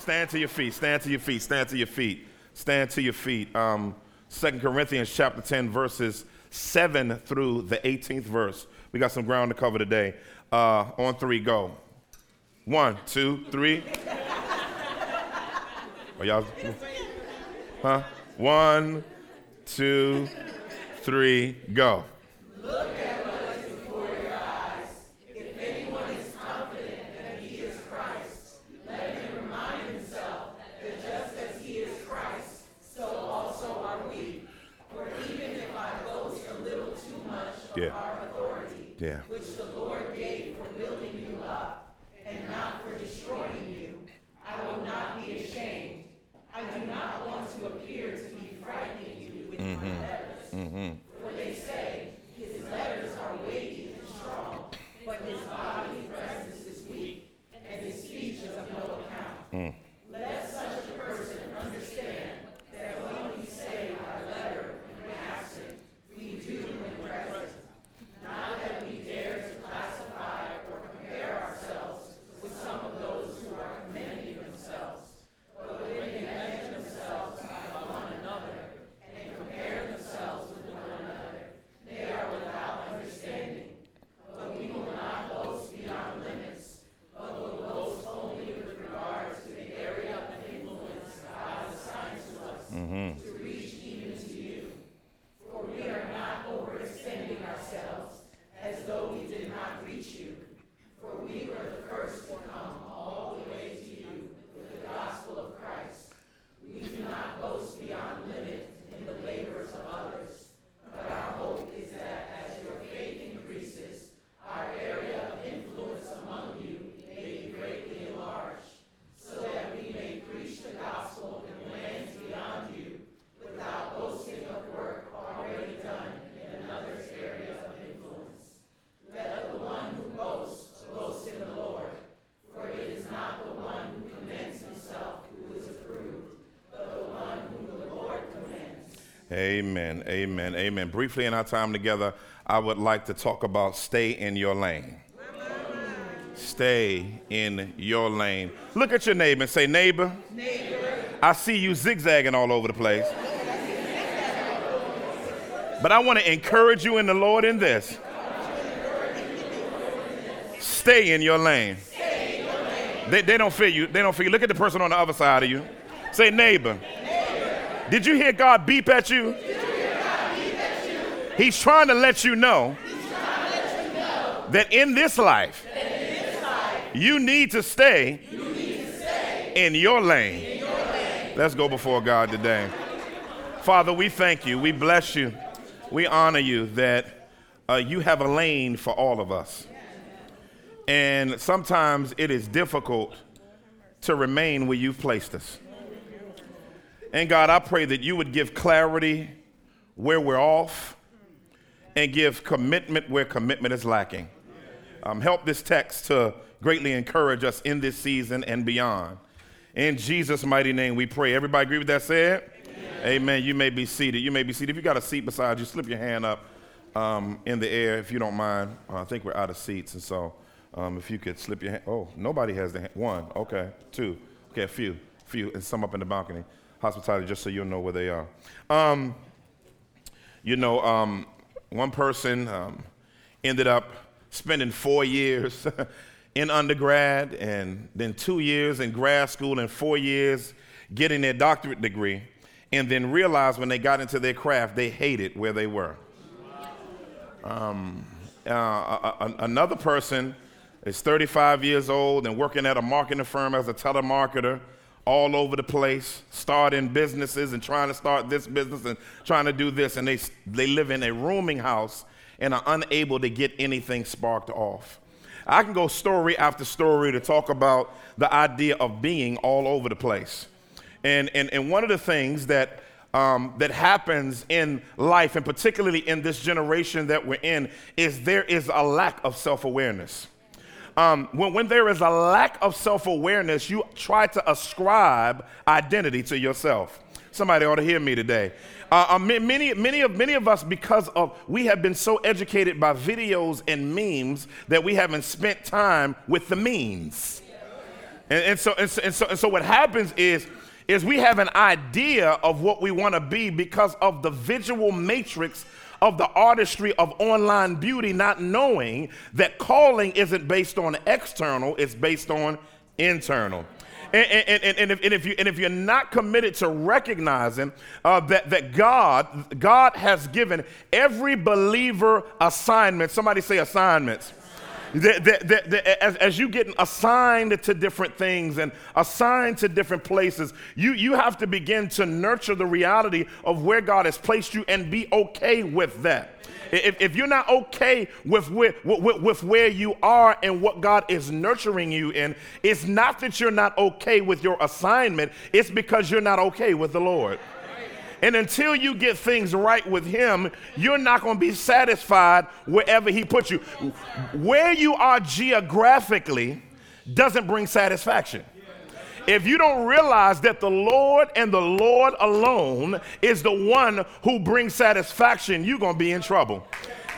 Stand to your feet. Stand to your feet. Stand to your feet. Stand to your feet. Um, 2 Corinthians chapter 10, verses 7 through the 18th verse. We got some ground to cover today. Uh, on three, go. One, two, three. Are y'all? Huh? One, two, three, go. Amen. Amen. Amen. Briefly in our time together, I would like to talk about stay in your lane. Stay in your lane. Look at your neighbor and say, neighbor, I see you zigzagging all over the place. But I want to encourage you in the Lord in this. Stay in your lane. They, they don't feel you. They don't feel you. Look at the person on the other side of you. Say, neighbor. Did you hear God beep at you? He's trying to let you know that in this life, you need to stay in your lane. Let's go before God today. Father, we thank you. We bless you. We honor you that uh, you have a lane for all of us. And sometimes it is difficult to remain where you've placed us. And God, I pray that you would give clarity where we're off and give commitment where commitment is lacking. Um, help this text to greatly encourage us in this season and beyond. In Jesus' mighty name we pray. Everybody agree with that said? Amen. Amen. You may be seated. You may be seated. If you got a seat beside you, slip your hand up um, in the air if you don't mind. Uh, I think we're out of seats, and so um, if you could slip your hand. Oh, nobody has the hand. One. Okay. Two. Okay. A few. A Few. And some up in the balcony. Hospitality, just so you'll know where they are. Um, you know, um, one person um, ended up spending four years in undergrad and then two years in grad school and four years getting their doctorate degree, and then realized when they got into their craft, they hated where they were. Um, uh, a- a- another person is 35 years old and working at a marketing firm as a telemarketer all over the place, starting businesses and trying to start this business and trying to do this, and they, they live in a rooming house and are unable to get anything sparked off. I can go story after story to talk about the idea of being all over the place. And, and, and one of the things that, um, that happens in life, and particularly in this generation that we're in, is there is a lack of self awareness. Um, when, when there is a lack of self awareness, you try to ascribe identity to yourself. Somebody ought to hear me today. Uh, uh, many, many, of, many of us, because of we have been so educated by videos and memes that we haven't spent time with the means. And, and, so, and, so, and, so, and so what happens is, is we have an idea of what we want to be because of the visual matrix of the artistry of online beauty, not knowing that calling isn't based on external, it's based on internal. And, and, and, and, if, and, if, you, and if you're not committed to recognizing uh, that, that God, God has given every believer assignment, somebody say assignments. That, that, that, as, as you get assigned to different things and assigned to different places, you, you have to begin to nurture the reality of where God has placed you and be okay with that. If, if you're not okay with where, with, with where you are and what God is nurturing you in, it's not that you're not okay with your assignment, it's because you're not okay with the Lord. And until you get things right with Him, you're not going to be satisfied wherever He puts you. Where you are geographically doesn't bring satisfaction. If you don't realize that the Lord and the Lord alone is the one who brings satisfaction, you're going to be in trouble.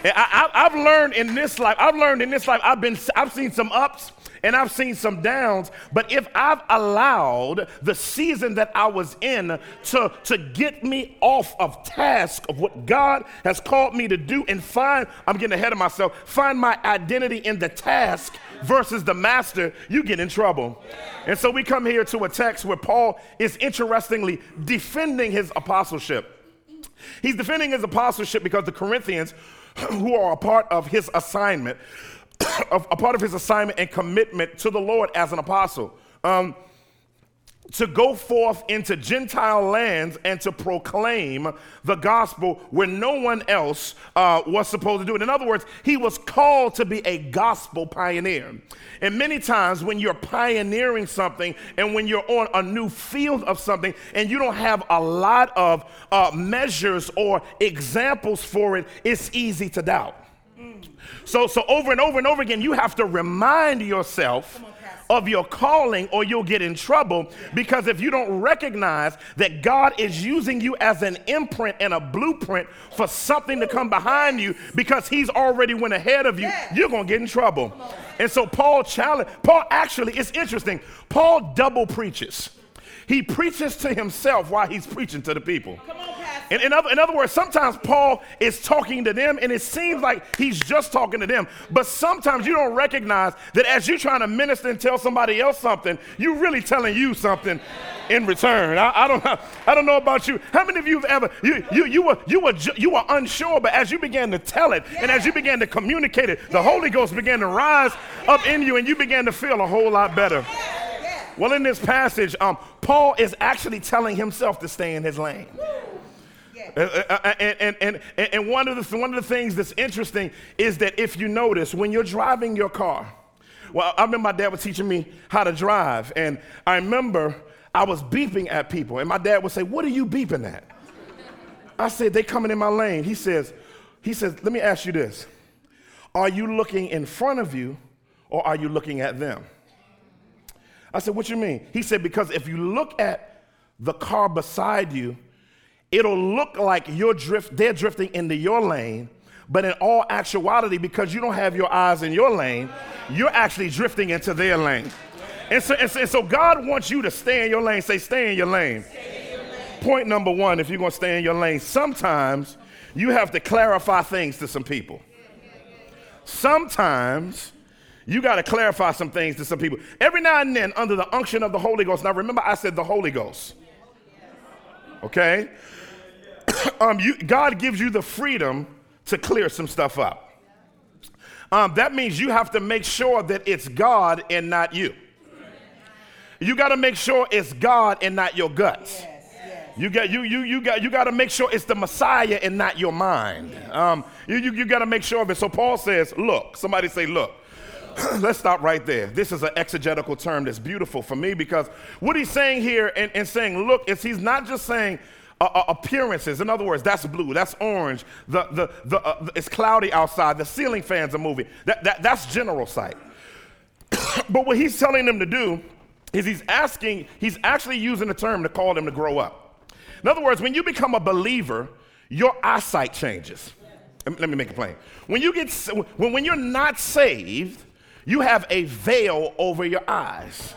I, have learned in this life, I've learned in this life, I've been, I've seen some ups and I've seen some downs, but if I've allowed the season that I was in to, to get me off of task of what God has called me to do and find, I'm getting ahead of myself, find my identity in the task versus the master, you get in trouble. And so we come here to a text where Paul is interestingly defending his apostleship. He's defending his apostleship because the Corinthians, who are a part of his assignment, a part of his assignment and commitment to the Lord as an apostle. Um, to go forth into Gentile lands and to proclaim the gospel where no one else uh, was supposed to do it. In other words, he was called to be a gospel pioneer. And many times when you're pioneering something and when you're on a new field of something and you don't have a lot of uh, measures or examples for it, it's easy to doubt. So, so over and over and over again, you have to remind yourself of your calling or you'll get in trouble because if you don't recognize that God is using you as an imprint and a blueprint for something to come behind you because he's already went ahead of you, you're going to get in trouble. And so Paul challenge Paul actually it's interesting. Paul double preaches. He preaches to himself while he's preaching to the people. In, in, other, in other words, sometimes Paul is talking to them and it seems like he's just talking to them. But sometimes you don't recognize that as you're trying to minister and tell somebody else something, you're really telling you something in return. I, I, don't, I don't know about you. How many of you have ever, you, you, you, were, you, were, you were unsure, but as you began to tell it and as you began to communicate it, the Holy Ghost began to rise up in you and you began to feel a whole lot better. Well, in this passage, um, Paul is actually telling himself to stay in his lane. Uh, uh, uh, and, and, and, and one, of the, one of the things that's interesting is that if you notice, when you're driving your car, well, I remember my dad was teaching me how to drive, and I remember I was beeping at people, and my dad would say, What are you beeping at? I said, They coming in my lane. He says, he says, Let me ask you this. Are you looking in front of you or are you looking at them? I said, What you mean? He said, Because if you look at the car beside you, it'll look like you're drift, they're drifting into your lane, but in all actuality, because you don't have your eyes in your lane, you're actually drifting into their lane. And so, and so, and so God wants you to stay in your lane. Say, stay in your lane. In your lane. Point number one, if you're going to stay in your lane, sometimes you have to clarify things to some people. Sometimes you got to clarify some things to some people. Every now and then, under the unction of the Holy Ghost. Now, remember, I said the Holy Ghost. Okay? um, you, God gives you the freedom to clear some stuff up. Um, that means you have to make sure that it's God and not you. You got to make sure it's God and not your guts. You got you you you got you got to make sure it's the Messiah and not your mind. Um, you you, you got to make sure of it. So Paul says, "Look." Somebody say, "Look." Let's stop right there. This is an exegetical term that's beautiful for me because what he's saying here and, and saying, "Look," is he's not just saying uh, uh, appearances. In other words, that's blue, that's orange. The, the, the, uh, it's cloudy outside. The ceiling fans are moving. That, that, that's general sight. but what he's telling them to do is he's asking, he's actually using the term to call them to grow up. In other words, when you become a believer, your eyesight changes. Let me make it plain. When you get when, when you're not saved, you have a veil over your eyes.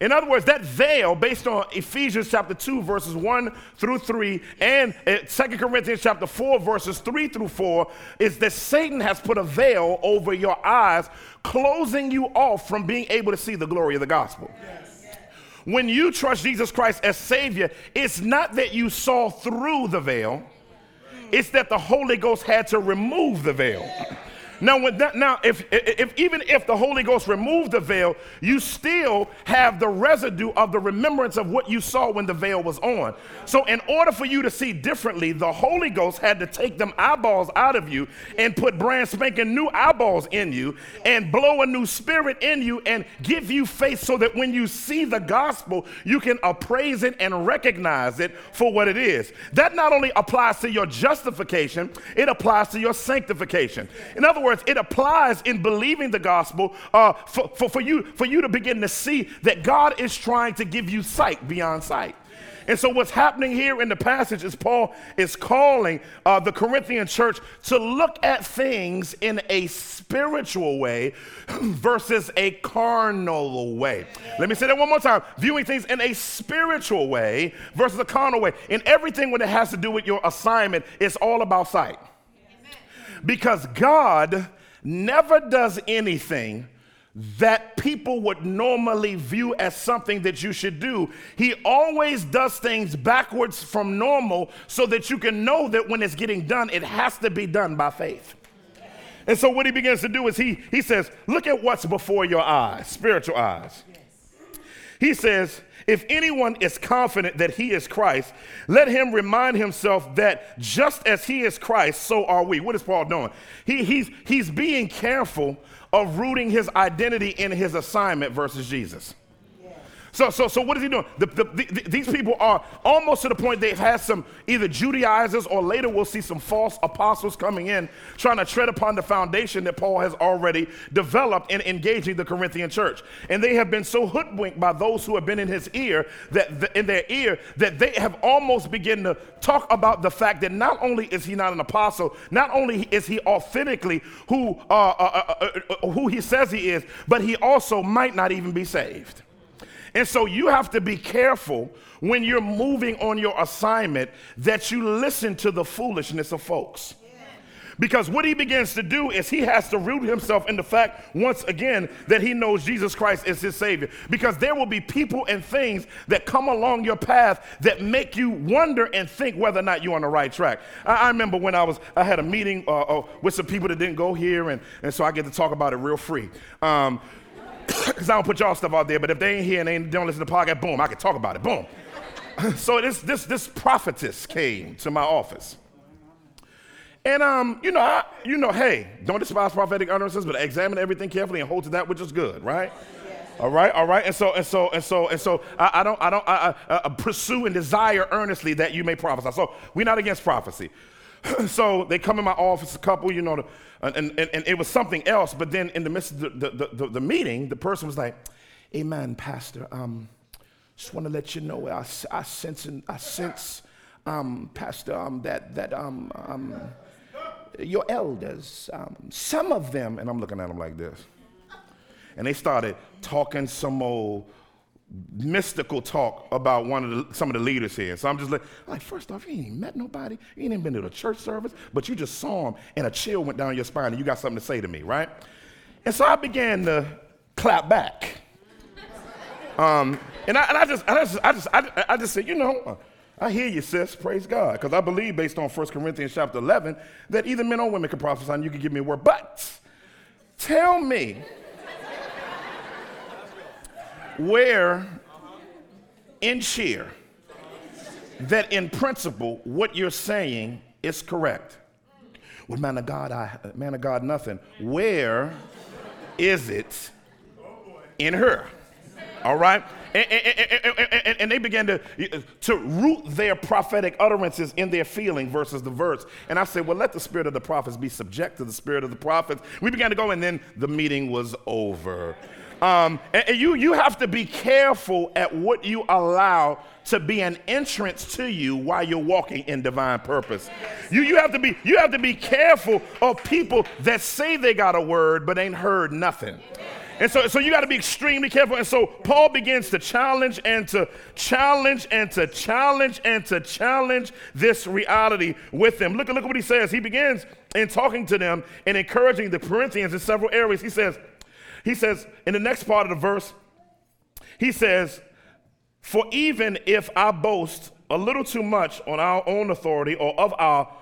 In other words, that veil, based on Ephesians chapter 2, verses 1 through 3, and 2 uh, Corinthians chapter 4, verses 3 through 4, is that Satan has put a veil over your eyes, closing you off from being able to see the glory of the gospel. Yes. When you trust Jesus Christ as Savior, it's not that you saw through the veil, it's that the Holy Ghost had to remove the veil. Now, when that, now if, if even if the Holy Ghost removed the veil, you still have the residue of the remembrance of what you saw when the veil was on. So, in order for you to see differently, the Holy Ghost had to take them eyeballs out of you and put brand spanking new eyeballs in you and blow a new spirit in you and give you faith so that when you see the gospel, you can appraise it and recognize it for what it is. That not only applies to your justification, it applies to your sanctification. In other words, it applies in believing the gospel uh, for, for, for, you, for you to begin to see that God is trying to give you sight beyond sight. And so, what's happening here in the passage is Paul is calling uh, the Corinthian church to look at things in a spiritual way versus a carnal way. Let me say that one more time viewing things in a spiritual way versus a carnal way. In everything when it has to do with your assignment, it's all about sight. Because God never does anything that people would normally view as something that you should do. He always does things backwards from normal so that you can know that when it's getting done, it has to be done by faith. And so what he begins to do is he, he says, look at what's before your eyes, spiritual eyes. He says, if anyone is confident that he is Christ, let him remind himself that just as he is Christ, so are we. What is Paul doing? He, he's, he's being careful of rooting his identity in his assignment versus Jesus. So, so, so what is he doing? The, the, the, these people are almost to the point they've had some either Judaizers or later we'll see some false apostles coming in trying to tread upon the foundation that Paul has already developed in engaging the Corinthian church. And they have been so hoodwinked by those who have been in his ear that the, in their ear that they have almost begun to talk about the fact that not only is he not an apostle, not only is he authentically who uh, uh, uh, uh who he says he is, but he also might not even be saved. And so you have to be careful when you're moving on your assignment that you listen to the foolishness of folks. Because what he begins to do is he has to root himself in the fact, once again, that he knows Jesus Christ is his Savior. Because there will be people and things that come along your path that make you wonder and think whether or not you're on the right track. I, I remember when I was, I had a meeting uh, uh, with some people that didn't go here, and, and so I get to talk about it real free. Um, because I don't put y'all stuff out there, but if they ain't here and they don't listen to the podcast, boom, I can talk about it. Boom. so this this this prophetess came to my office. And um, you know, I, you know, hey, don't despise prophetic utterances, but examine everything carefully and hold to that which is good, right? All right, all right, and so and so and so and so I, I don't I don't I, I, I pursue and desire earnestly that you may prophesy. So we're not against prophecy. so they come in my office, a couple, you know, and, and, and it was something else. But then in the midst of the, the, the, the meeting, the person was like, Amen, Pastor. Um, just want to let you know, I, I sense, I sense, um, Pastor, um, that that um, um, your elders, um, some of them, and I'm looking at them like this, and they started talking some old mystical talk about one of the, some of the leaders here. So I'm just like, like, first off, you ain't met nobody. You ain't even been to a church service, but you just saw him and a chill went down your spine and you got something to say to me, right? And so I began to clap back. Um, and, I, and I just, I just, I just, I, I just said, you know, I hear you, sis. Praise God. Because I believe, based on 1 Corinthians chapter 11, that either men or women can prophesy and you can give me a word. But tell me where in cheer that in principle what you're saying is correct. Well, man of God, I man of God, nothing. Where is it in her? All right? And, and, and, and, they began to, to root their prophetic utterances in their feeling versus the verse. And I said, well, let the spirit of the prophets be subject to the spirit of the prophets. We began to go, and then the meeting was over. Um, and, you, you have to be careful at what you allow to be an entrance to you while you're walking in divine purpose. You, you, have to be, you have to be careful of people that say they got a word but ain't heard nothing. And so, so you got to be extremely careful. And so Paul begins to challenge and to challenge and to challenge and to challenge this reality with them. Look, look at what he says. He begins in talking to them and encouraging the Corinthians in several areas. He says, he says in the next part of the verse, he says, For even if I boast a little too much on our own authority or of our,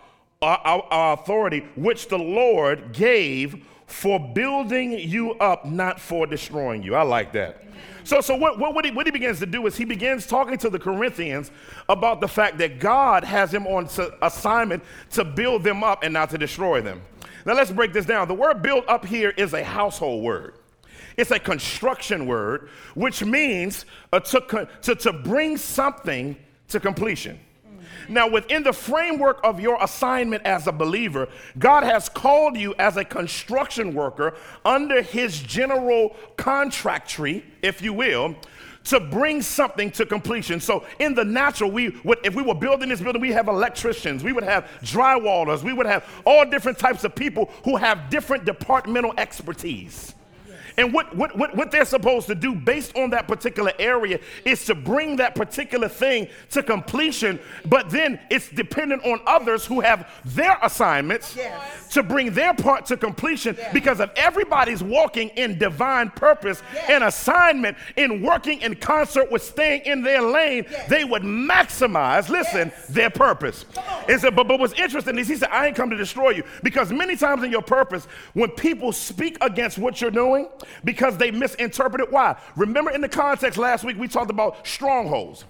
our, our authority, which the Lord gave for building you up, not for destroying you. I like that. So, so what, what, he, what he begins to do is he begins talking to the Corinthians about the fact that God has him on assignment to build them up and not to destroy them. Now, let's break this down. The word build up here is a household word. It's a construction word, which means uh, to, to, to bring something to completion. Now, within the framework of your assignment as a believer, God has called you as a construction worker under his general contract tree, if you will, to bring something to completion. So in the natural, we would, if we were building this building, we have electricians, we would have drywallers, we would have all different types of people who have different departmental expertise. And what, what, what, what they're supposed to do based on that particular area is to bring that particular thing to completion, but then it's dependent on others who have their assignments yes. to bring their part to completion yes. because if everybody's walking in divine purpose yes. and assignment in working in concert with staying in their lane, they would maximize, listen, their purpose. And so, but, but what's interesting is he said, I ain't come to destroy you because many times in your purpose, when people speak against what you're doing, because they misinterpreted. Why? Remember in the context last week, we talked about strongholds.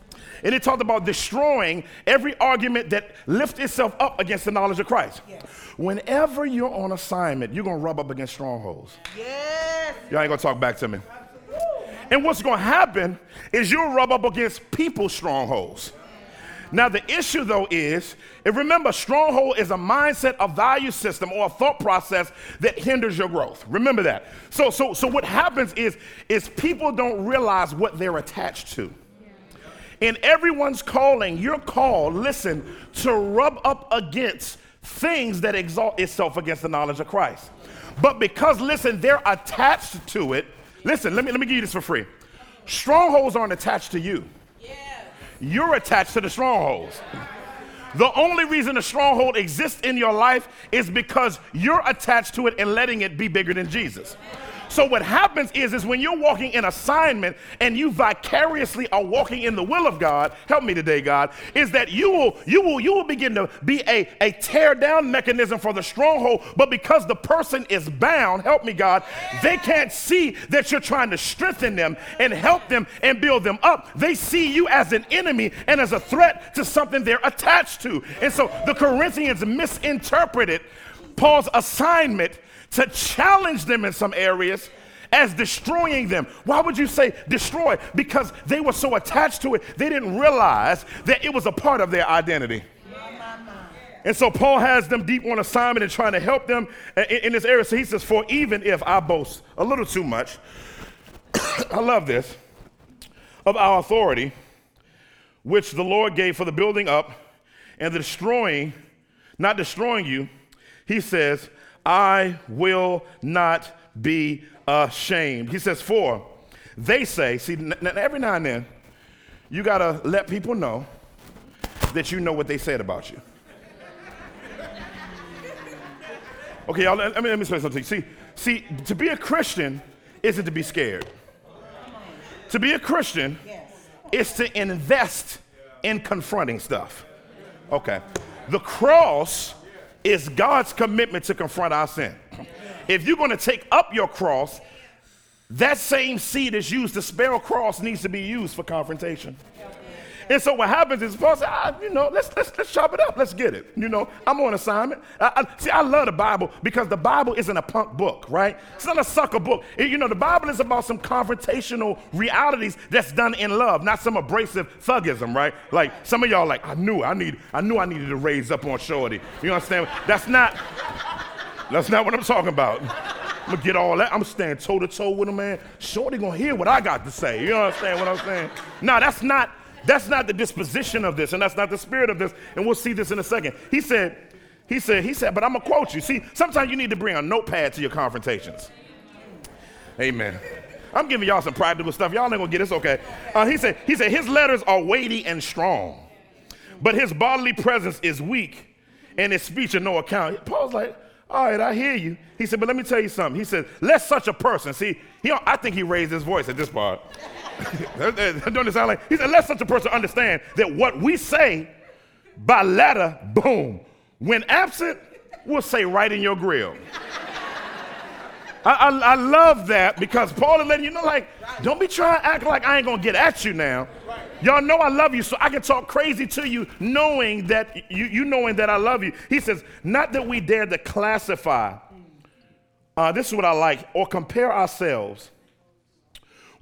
And it talked about destroying every argument that lifts itself up against the knowledge of Christ. Yes. Whenever you're on assignment, you're going to rub up against strongholds. Yes. Y'all ain't going to talk back to me. And what's going to happen is you'll rub up against people's strongholds. Now, the issue though is, and remember, stronghold is a mindset, a value system, or a thought process that hinders your growth. Remember that. So, so, so what happens is, is people don't realize what they're attached to. In everyone's calling, you're called, listen, to rub up against things that exalt itself against the knowledge of Christ. But because, listen, they're attached to it, listen, let me, let me give you this for free. Strongholds aren't attached to you you're attached to the strongholds. The only reason a stronghold exists in your life is because you're attached to it and letting it be bigger than Jesus. So what happens is, is when you're walking in assignment and you vicariously are walking in the will of God, help me today, God, is that you will you will you will begin to be a, a tear down mechanism for the stronghold, but because the person is bound, help me, God, they can't see that you're trying to strengthen them and help them and build them up. They see you as an enemy and as a threat to something they're attached to. And so the Corinthians misinterpreted Paul's assignment to challenge them in some areas as destroying them. Why would you say destroy? Because they were so attached to it, they didn't realize that it was a part of their identity. And so Paul has them deep on assignment and trying to help them in, this area. So he says, For even if I boast a little too much, I love this, of our authority, which the Lord gave for the building up and the destroying, not destroying you, he says, I will not be ashamed. He says, For they say, see, n- every now and then, you got to let people know that you know what they said about you. Okay, y'all, let me, let me say something. See, see, to be a Christian isn't to be scared. To be a Christian is to invest in confronting stuff. Okay. The cross is God's commitment to confront our sin. If you're going to take up your cross, that same seed is used to spell cross needs to be used for confrontation. And so what happens is Paul ah, you know, let's, let's, let's chop it up. Let's get it. You know, I'm on assignment. I, I, see, I love the Bible because the Bible isn't a punk book, right? It's not a sucker book. It, you know, the Bible is about some confrontational realities that's done in love, not some abrasive thuggism, right? Like some of y'all like, I knew I need, I knew I needed to raise up on Shorty. You understand? That's not, that's not what I'm talking about. I'm gonna get all that. I'm gonna stand toe to toe with him, man. Shorty gonna hear what I got to say. You understand what I'm saying? No, that's not that's not the disposition of this, and that's not the spirit of this. And we'll see this in a second. He said, he said, he said, but I'm gonna quote you. See, sometimes you need to bring a notepad to your confrontations. Amen. I'm giving y'all some practical stuff. Y'all ain't gonna get this, okay? Uh, he said, he said his letters are weighty and strong, but his bodily presence is weak, and his speech of no account. Paul's like, all right, I hear you. He said, but let me tell you something. He said, let such a person, see, he, I think he raised his voice at this part. Don't it sound like, he said, let such a person understand that what we say by letter, boom, when absent, we'll say right in your grill. I, I, I, love that because Paul is letting you know, like, don't be trying to act like I ain't gonna get at you now. Y'all know I love you, so I can talk crazy to you, knowing that you, you knowing that I love you. He says, not that we dare to classify. Uh, this is what I like, or compare ourselves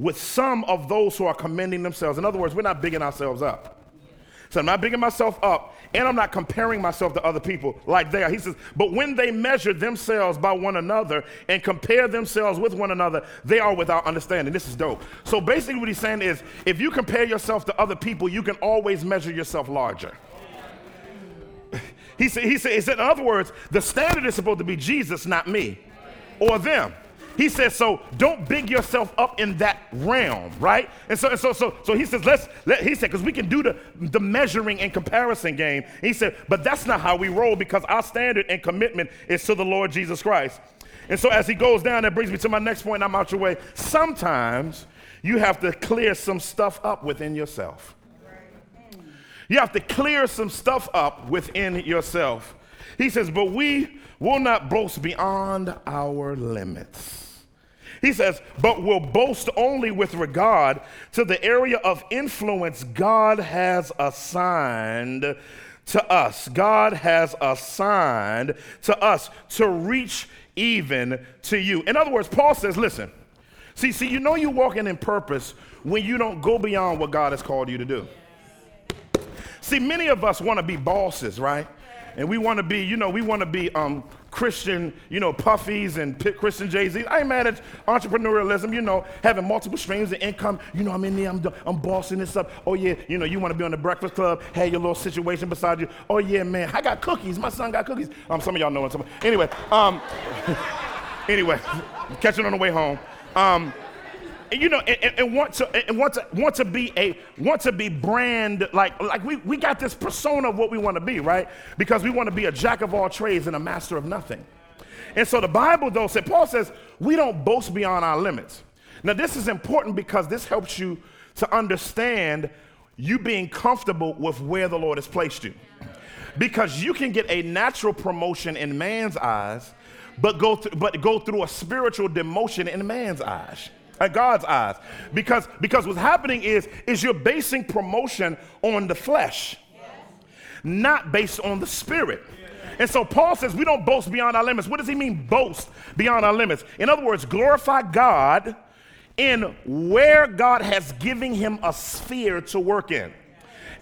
with some of those who are commending themselves. In other words, we're not bigging ourselves up. So I'm not bigging myself up, and I'm not comparing myself to other people like they are. He says, but when they measure themselves by one another and compare themselves with one another, they are without understanding. This is dope. So basically, what he's saying is, if you compare yourself to other people, you can always measure yourself larger. He said, he said, he said, in other words, the standard is supposed to be Jesus, not me or them. He says, so don't big yourself up in that realm, right? And so, and so, so, so he says, let's, let, he said, because we can do the, the measuring and comparison game. He said, but that's not how we roll because our standard and commitment is to the Lord Jesus Christ. And so as he goes down, that brings me to my next point. I'm out your way. Sometimes you have to clear some stuff up within yourself. You have to clear some stuff up within yourself. He says, but we will not boast beyond our limits. He says, but will boast only with regard to the area of influence God has assigned to us. God has assigned to us to reach even to you. In other words, Paul says, listen, see, see, you know you're walking in purpose when you don't go beyond what God has called you to do. See, many of us want to be bosses, right? And we want to be, you know, we want to be um, Christian, you know, puffies and Christian Jay Z. I ain't mad at entrepreneurialism, you know, having multiple streams of income. You know, I'm in there, I'm, I'm bossing this up. Oh, yeah, you know, you want to be on the breakfast club, have your little situation beside you. Oh, yeah, man, I got cookies. My son got cookies. Um, some of y'all know it. Anyway, um, anyway, catching on the way home. Um, and, you know, and, and, want to and want to want to be a want to be brand like like we we got this persona of what we want to be, right? Because we want to be a jack of all trades and a master of nothing. And so the Bible though said Paul says we don't boast beyond our limits. Now this is important because this helps you to understand you being comfortable with where the Lord has placed you. Because you can get a natural promotion in man's eyes, but go th- but go through a spiritual demotion in man's eyes at God's eyes. Because, because what's happening is, is you're basing promotion on the flesh, not based on the spirit. And so Paul says we don't boast beyond our limits. What does he mean, boast beyond our limits? In other words, glorify God in where God has given him a sphere to work in.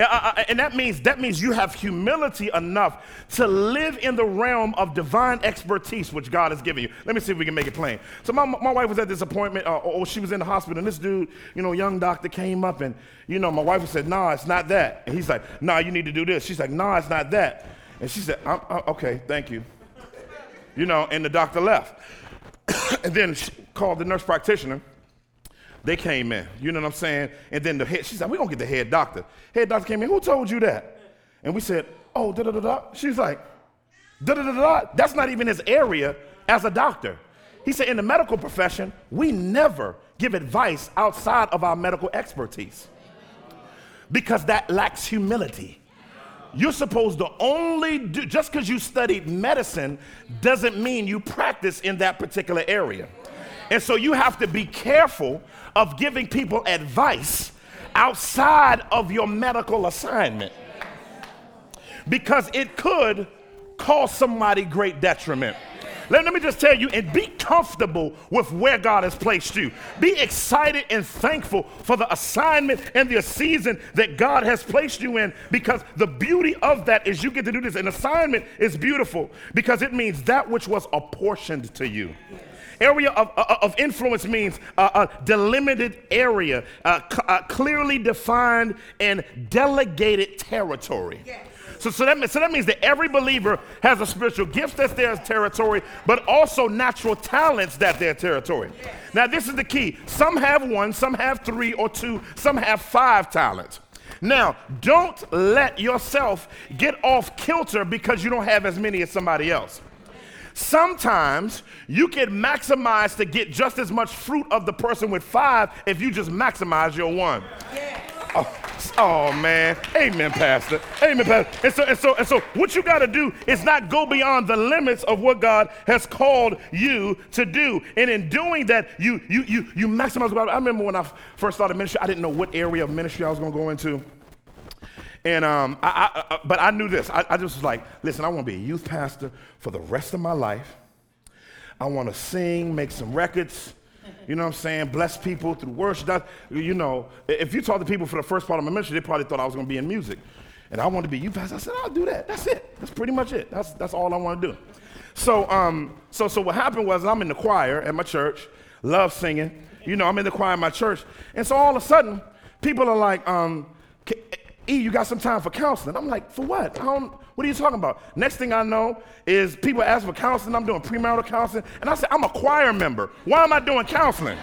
Uh, uh, uh, and that means that means you have humility enough to live in the realm of divine expertise which God has given you. Let me see if we can make it plain. So my, my wife was at this appointment, uh, or she was in the hospital, and this dude, you know, young doctor came up, and you know, my wife said, "Nah, it's not that," and he's like, "Nah, you need to do this." She's like, "Nah, it's not that," and she said, I'm, I'm, "Okay, thank you." You know, and the doctor left, and then she called the nurse practitioner. They came in, you know what I'm saying? And then the head, she said, We're gonna get the head doctor. Head doctor came in, who told you that? And we said, Oh, da da da da. She's like, da da da da. That's not even his area as a doctor. He said, In the medical profession, we never give advice outside of our medical expertise because that lacks humility. You're supposed to only do, just because you studied medicine doesn't mean you practice in that particular area. And so you have to be careful of giving people advice outside of your medical assignment because it could cause somebody great detriment. Let, let, me just tell you and be comfortable with where God has placed you. Be excited and thankful for the assignment and the season that God has placed you in because the beauty of that is you get to do this. An assignment is beautiful because it means that which was apportioned to you. Area of, uh, uh, of influence means a delimited area, clearly defined and delegated territory. So, so, that, so that means that every believer has a spiritual gift that's their territory, but also natural talents that their territory. Now, this is the key. Some have one, some have three or two, some have five talents. Now, don't let yourself get off kilter because you don't have as many as somebody else. Sometimes you can maximize to get just as much fruit of the person with five if you just maximize your one. Oh, oh, man. Amen, Pastor. Amen, Pastor. And so, and so, and so what you got to do is not go beyond the limits of what God has called you to do. And in doing that, you you you you maximize I remember when I first started ministry, I didn't know what area of ministry I was going to go into. And um, I, I, but I knew this. I, I just was like, listen, I want to be a youth pastor for the rest of my life. I want to sing, make some records. You know what I'm saying? Bless people through worship. you know, if you talk to people for the first part of my ministry, they probably thought I was going to be in music. And I wanted to be youth pastor. I said, I'll do that. That's it. That's pretty much it. That's, that's all I want to do. So, um, so, so what happened was I'm in the choir at my church, love singing. You know, I'm in the choir at my church. And so all of a sudden, people are like, um, E, you got some time for counseling. I'm like, for what? I don't, what are you talking about? Next thing I know is people ask for counseling. I'm doing premarital counseling. And I said, I'm a choir member. Why am I doing counseling?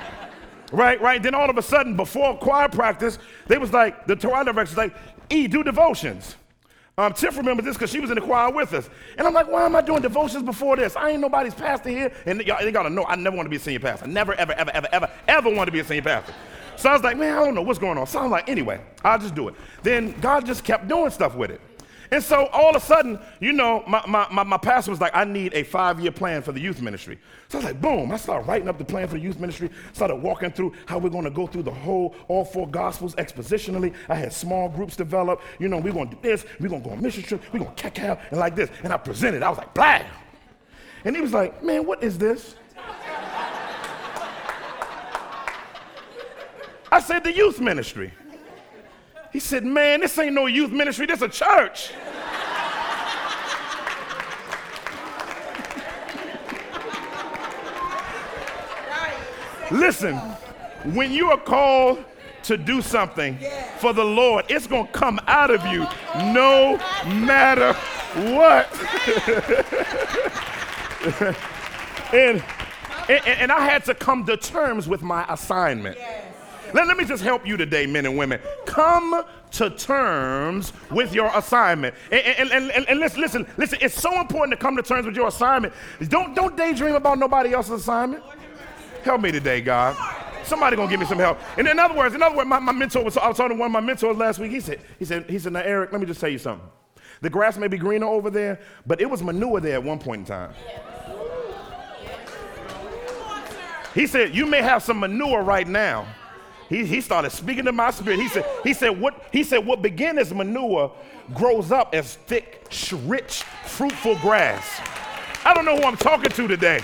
right, right. Then all of a sudden, before choir practice, they was like, the choir director's like, E, do devotions. Um, Tiff remembers this because she was in the choir with us. And I'm like, why am I doing devotions before this? I ain't nobody's pastor here. And y'all, they gotta know, I never want to be a senior pastor. Never, ever, ever, ever, ever, ever want to be a senior pastor. So I was like, man, I don't know what's going on. So I'm like, anyway, I'll just do it. Then God just kept doing stuff with it. And so all of a sudden, you know, my, my, my, my pastor was like, I need a five year plan for the youth ministry. So I was like, boom, I started writing up the plan for the youth ministry, started walking through how we're going to go through the whole, all four gospels expositionally. I had small groups develop. You know, we're going to do this, we're going to go on mission trip, we're going to check out, and like this. And I presented, I was like, blah. And he was like, man, what is this? I said, the youth ministry. He said, man, this ain't no youth ministry, this a church. Listen, when you are called to do something for the Lord, it's going to come out of you no matter what. and, and, and, I had to come to terms with my assignment. Let, let me just help you today, men and women. Come to terms with your assignment. And, and, and, and, listen, listen, listen, it's so important to come to terms with your assignment. Don't, don't daydream about nobody else's assignment. Help me today, God. Somebody gonna give me some help. And in other words, in other words, my, my mentor was I was talking to one of my mentors last week. He said, he said, he said, now Eric, let me just tell you something. The grass may be greener over there, but it was manure there at one point in time. He said, you may have some manure right now, he, he started speaking to my spirit. He said, he said, what he said, what began as manure grows up as thick, rich, fruitful grass. I don't know who I'm talking to today.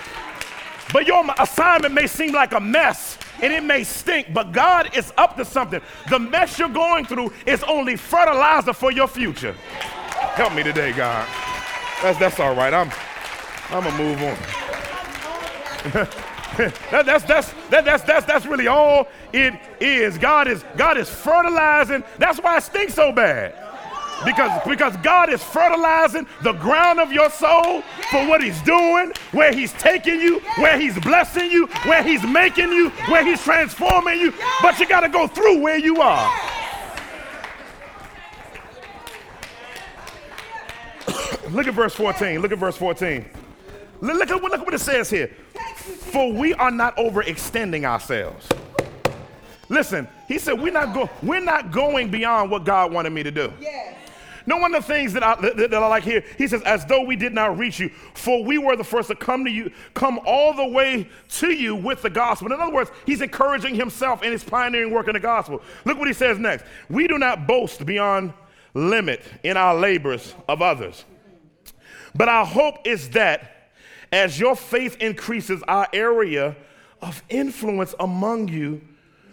But your assignment may seem like a mess and it may stink, but God is up to something. The mess you're going through is only fertilizer for your future. Help me today, God. That's, that's all right. I'm, I'm going to move on. that, that's, that's, that, that's, that's, that's really all it is. God is, God is fertilizing. That's why it stinks so bad. Because, because God is fertilizing the ground of your soul for what He's doing, where He's taking you, where He's blessing you, where He's making you, where He's transforming you. But you got to go through where you are. look at verse 14. Look at verse 14. Look at, look at what it says here. For we are not overextending ourselves. Listen, he said we're not, go- we're not going beyond what God wanted me to do. Yes. No one of the things that I, that, that I like here, he says, as though we did not reach you, for we were the first to come to you, come all the way to you with the gospel. In other words, he's encouraging himself in his pioneering work in the gospel. Look what he says next. We do not boast beyond limit in our labors of others. But our hope is that as your faith increases, our area of influence among you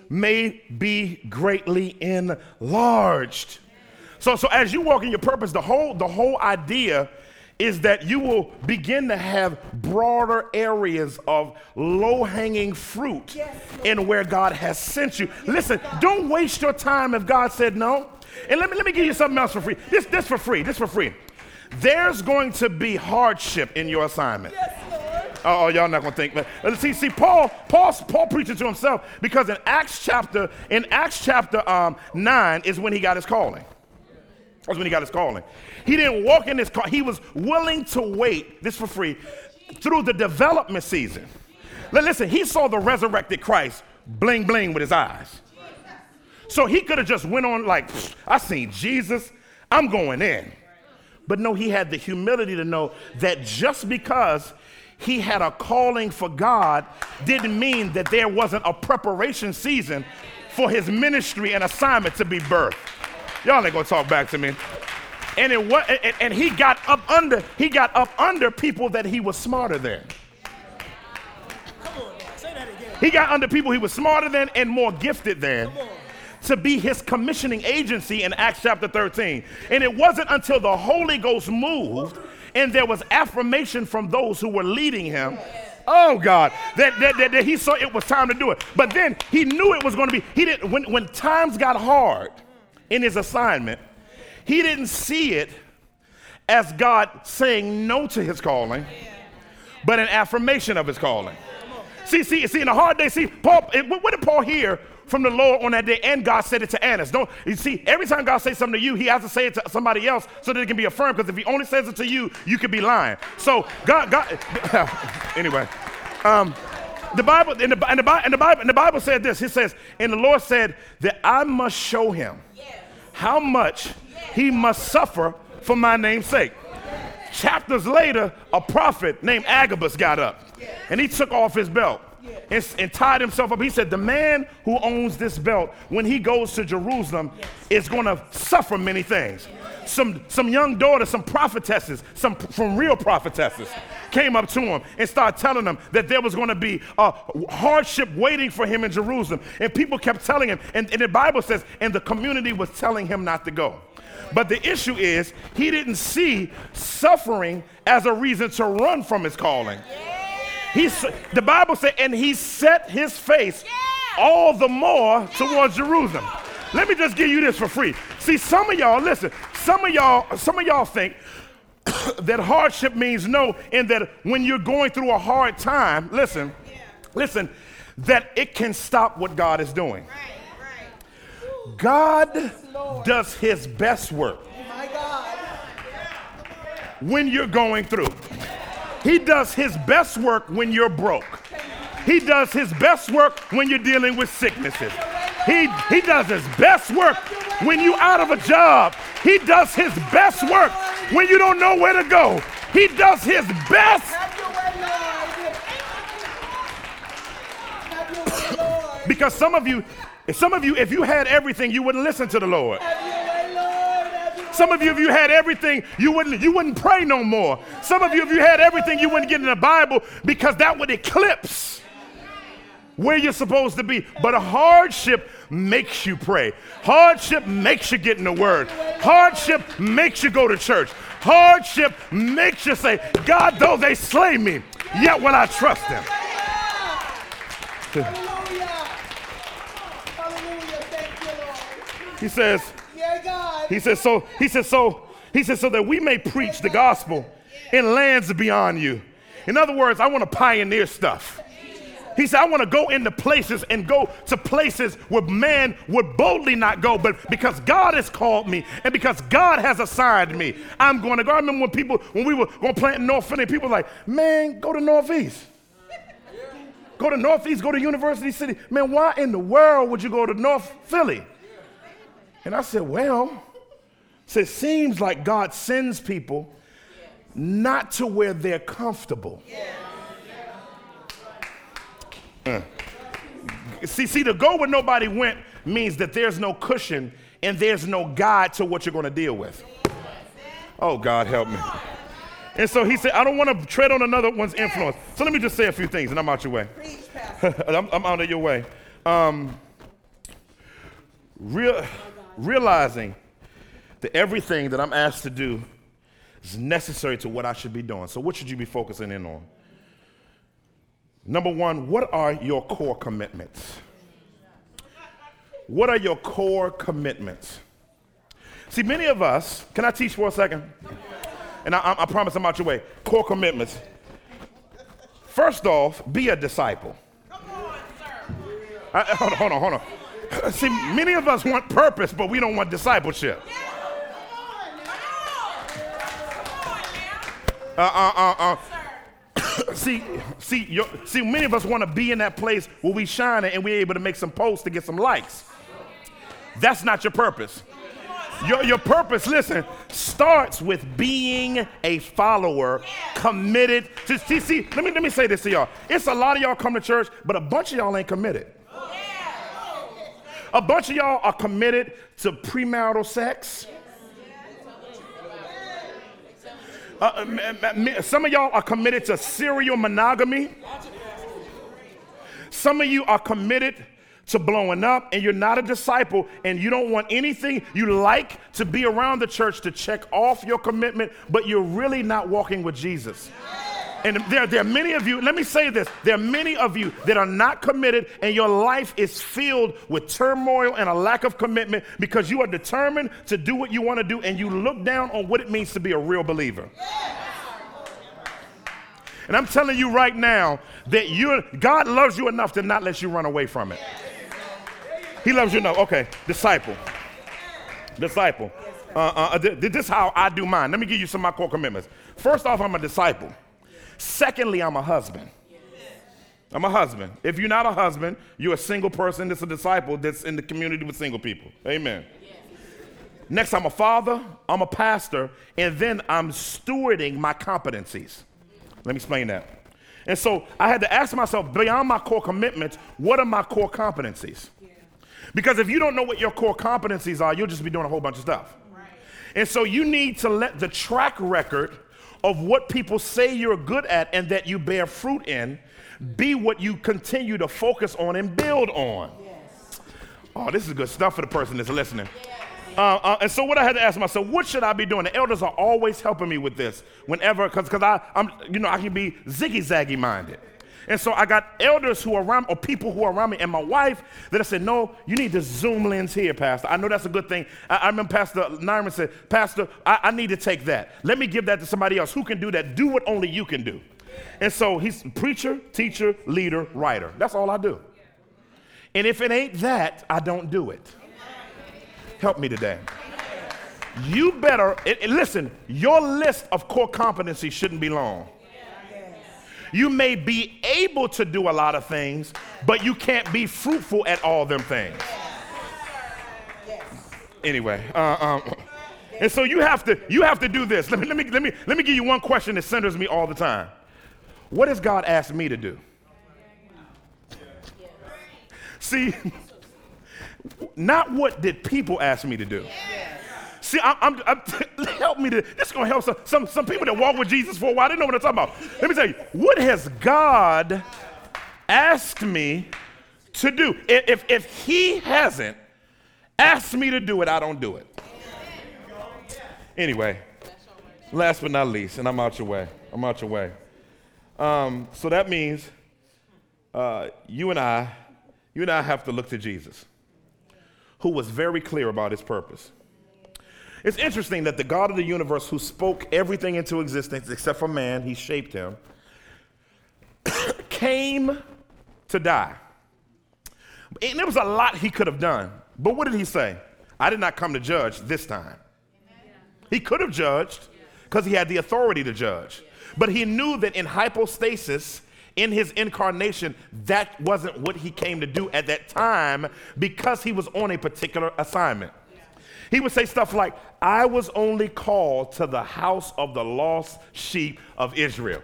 may be greatly enlarged. So, so as you walk in your purpose, the whole, the whole idea is that you will begin to have broader areas of low hanging fruit yes, in where God has sent you. Yes, Listen, God. don't waste your time if God said no. And let me, let me give you something else for free. This, this for free. This for free. There's going to be hardship in your assignment. Oh, y'all not gonna think. But see, see, Paul, Paul, Paul preaching to himself because in Acts chapter, in Acts chapter um, nine is when he got his calling. That's when he got his calling. He didn't walk in his car. He was willing to wait, this for free, through the development season. Listen, he saw the resurrected Christ bling bling with his eyes. So he could have just went on like, I seen Jesus, I'm going in. But no, he had the humility to know that just because he had a calling for God didn't mean that there wasn't a preparation season for his ministry and assignment to be birthed. Y'all ain't gonna talk back to me. And it was, and, and he got up under, he got up under people that he was smarter than. Come on, say that again. He got under people he was smarter than and more gifted than to be his commissioning agency in Acts chapter 13. And it wasn't until the Holy Ghost moved and there was affirmation from those who were leading him. Oh God, that, that, that, that he saw it was time to do it. But then he knew it was going to be, he didn't, when, when times got hard in his assignment, he didn't see it as God saying no to his calling, but an affirmation of his calling. See, see, see, in a hard day, see, Paul, eh, what did Paul hear from the Lord on that day? And God said it to Annas. Don't you see, every time God says something to you, he has to say it to somebody else so that it can be affirmed. Because if he only says it to you, you could be lying. So God, God, anyway. Um, the Bible, and the, and, the, and, the Bible, and the Bible said this. It says, and the Lord said that I must show him how much he must suffer for my name's sake. Chapters later, a prophet named Agabus got up and he took off his belt and, and, tied himself up. He said, The man who owns this belt, when he goes to Jerusalem, is going to suffer many things. Some, some young daughters, some prophetesses, some from real prophetesses came up to him and started telling him that there was going to be a hardship waiting for him in Jerusalem. And people kept telling him, and, and the Bible says, and the community was telling him not to go. But the issue is, he didn't see suffering as a reason to run from his calling. He, the Bible said, and he set his face all the more towards Jerusalem. Let me just give you this for free. See, some of y'all, listen, some of y'all, some of y'all think that hardship means no, and that when you're going through a hard time, listen, listen, that it can stop what God is doing. God does his best work when you're going through. He does his best work when you're broke. He does his best work when you're dealing with sicknesses. He, he does his best work when you're out of a job. He does his best work when you don't know where to go. He does his best. because some of you, some of you, if you had everything, you wouldn't listen to the Lord. Some of you, if you had everything, you wouldn't, you wouldn't pray no more. Some of you, if you had everything, you wouldn't get in the Bible because that would eclipse where you're supposed to be. But a hardship makes you pray. Hardship makes you get in the Word. Hardship makes you go to church. Hardship makes you say, God, though they slay me, yet will I trust them. He says, he says, so, he says, so, he says, so that we may preach the gospel in lands beyond you. In other words, I want to pioneer stuff. He said, I want to go into places and go to places where man would boldly not go, but because God has called me and because God has assigned me, I'm going to go. I remember when people, when we were going to plant in North Philly, people were like, man, go to Northeast. Go to Northeast, go to University City. Man, why in the world would you go to North Philly? And I said, well, so it seems like God sends people not to where they're comfortable. Uh. See, see, to go where nobody went means that there's no cushion and there's no guide to what you're going to deal with. Oh, God, help me. And so he said, I don't want to tread on another one's influence. So let me just say a few things and I'm out your way. I'm, I'm, out of your way. Um, real, realizing that everything that I'm asked to do is necessary to what I should be doing. So, what should you be focusing in on? Number one, what are your core commitments? What are your core commitments? See, many of us, can I teach for a second? And I, I promise I'm out your way. Core commitments. First off, be a disciple. I, hold on, hold on, hold on. See, many of us want purpose, but we don't want discipleship. Uh, uh, uh, uh. see, see, see, many of us want to be in that place where we shine and we're able to make some posts to get some likes. That's not your purpose. Your, your purpose, listen, starts with being a follower, committed to see, see, let me let me say this to y'all. It's a lot of y'all come to church, but a bunch of y'all ain't committed. A bunch of y'all are committed to premarital sex. Uh, some of y'all are committed to serial monogamy. Some of you are committed to blowing up and you're not a disciple and you don't want anything you like to be around the church to check off your commitment but you're really not walking with jesus and there, there are many of you, let me say this there are many of you that are not committed, and your life is filled with turmoil and a lack of commitment because you are determined to do what you want to do, and you look down on what it means to be a real believer. And I'm telling you right now that you God loves you enough to not let you run away from it. He loves you enough. Okay, disciple. Disciple. Uh, uh, this is how I do mine. Let me give you some of my core commitments. First off, I'm a disciple. Secondly, I'm a husband. I'm a husband. If you're not a husband, you're a single person that's a disciple that's in the community with single people. Amen. Next, I'm a father, I'm a pastor, and then I'm stewarding my competencies. Let me explain that. And so I had to ask myself, beyond my core commitments, what are my core competencies? Because if you don't know what your core competencies are, you'll just be doing a whole bunch of stuff. And so you need to let the track record of what people say you're good at and that you bear fruit in be what you continue to focus on and build on. Yes. Oh, this is good stuff for the person that's listening. Uh, uh, and so what I had to ask myself, what should I be doing? The elders are always helping me with this whenever, because I, I'm, you know, I can be ziggy zaggy minded. And so I got elders who are around, or people who are around me, and my wife that I said, No, you need to zoom lens here, Pastor. I know that's a good thing. I, I remember Pastor Nyman said, Pastor, I, I need to take that. Let me give that to somebody else who can do that. Do what only you can do. And so he's preacher, teacher, leader, writer. That's all I do. And if it ain't that, I don't do it. Help me today. You better, it, it, listen, your list of core competencies shouldn't be long. You may be able to do a lot of things, but you can't be fruitful at all them things. Anyway, uh, um, and so you have to you have to do this. Let me let me let me let me give you one question that centers me all the time. What has God asked me to do? See, not what did people ask me to do. See, I'm, I'm, I'm help me to, this is going to help some, some, some people that walk with Jesus for a while. They know what I'm talking about. Let me tell you, what has God asked me to do? If, if He hasn't asked me to do it, I don't do it. Anyway, last but not least, and I'm out your way. I'm out your way. Um, so that means uh, you and I, you and I have to look to Jesus, who was very clear about his purpose. It's interesting that the God of the universe, who spoke everything into existence except for man, he shaped him, came to die. And there was a lot he could have done. But what did he say? I did not come to judge this time. He could have judged because he had the authority to judge. But he knew that in hypostasis, in his incarnation, that wasn't what he came to do at that time because he was on a particular assignment. He would say stuff like, I was only called to the house of the lost sheep of Israel.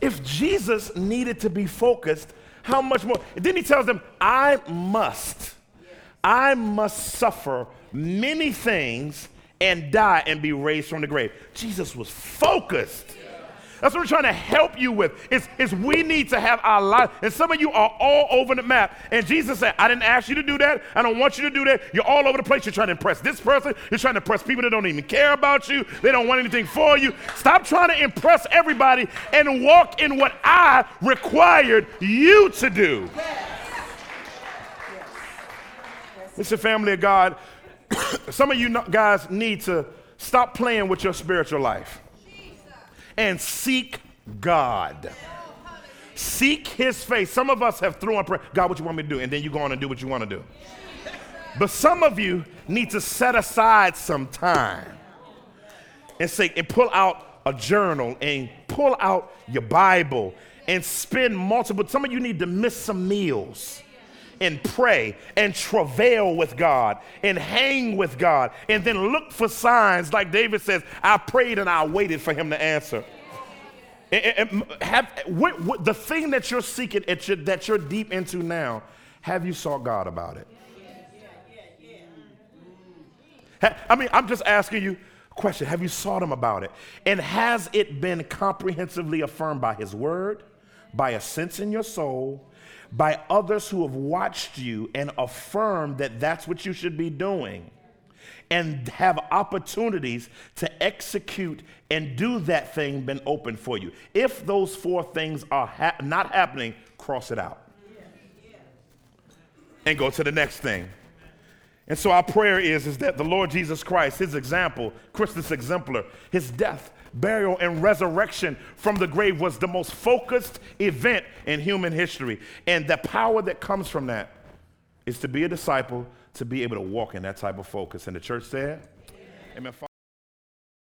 If Jesus needed to be focused, how much more? Then he tells them, I must, I must suffer many things and die and be raised from the grave. Jesus was focused. That's what we're trying to help you with. Is, is we need to have our life. And some of you are all over the map. And Jesus said, I didn't ask you to do that. I don't want you to do that. You're all over the place. You're trying to impress this person. You're trying to impress people that don't even care about you. They don't want anything for you. Stop trying to impress everybody and walk in what I required you to do. Listen, family of God, Some of you guys need to stop playing with your spiritual life and seek God. Seek his face. Some of us have thrown prayer, God, what you want me to do? And then you go on and do what you want to do. But some of you need to set aside some time and say, and pull out a journal and pull out your Bible and spend multiple. Some of you need to miss some meals and pray and travail with God and hang with God and then look for signs. Like David says, I prayed and I waited for him to answer. And have, what, what, the thing that you're seeking, your, that you're deep into now, have you sought God about it? I mean, I'm just asking you a question. Have you sought Him about it? And has it been comprehensively affirmed by His Word, by a sense in your soul, by others who have watched you and affirmed that that's what you should be doing? and have opportunities to execute and do that thing been open for you. If those four things are ha- not happening, cross it out. And go to the next thing. And so our prayer is, is that the Lord Jesus Christ, his example, Christus exemplar, his death, burial, and resurrection from the grave was the most focused event in human history. And the power that comes from that is to be a disciple, to be able to walk in that type of focus. And the church said, Amen. Amen.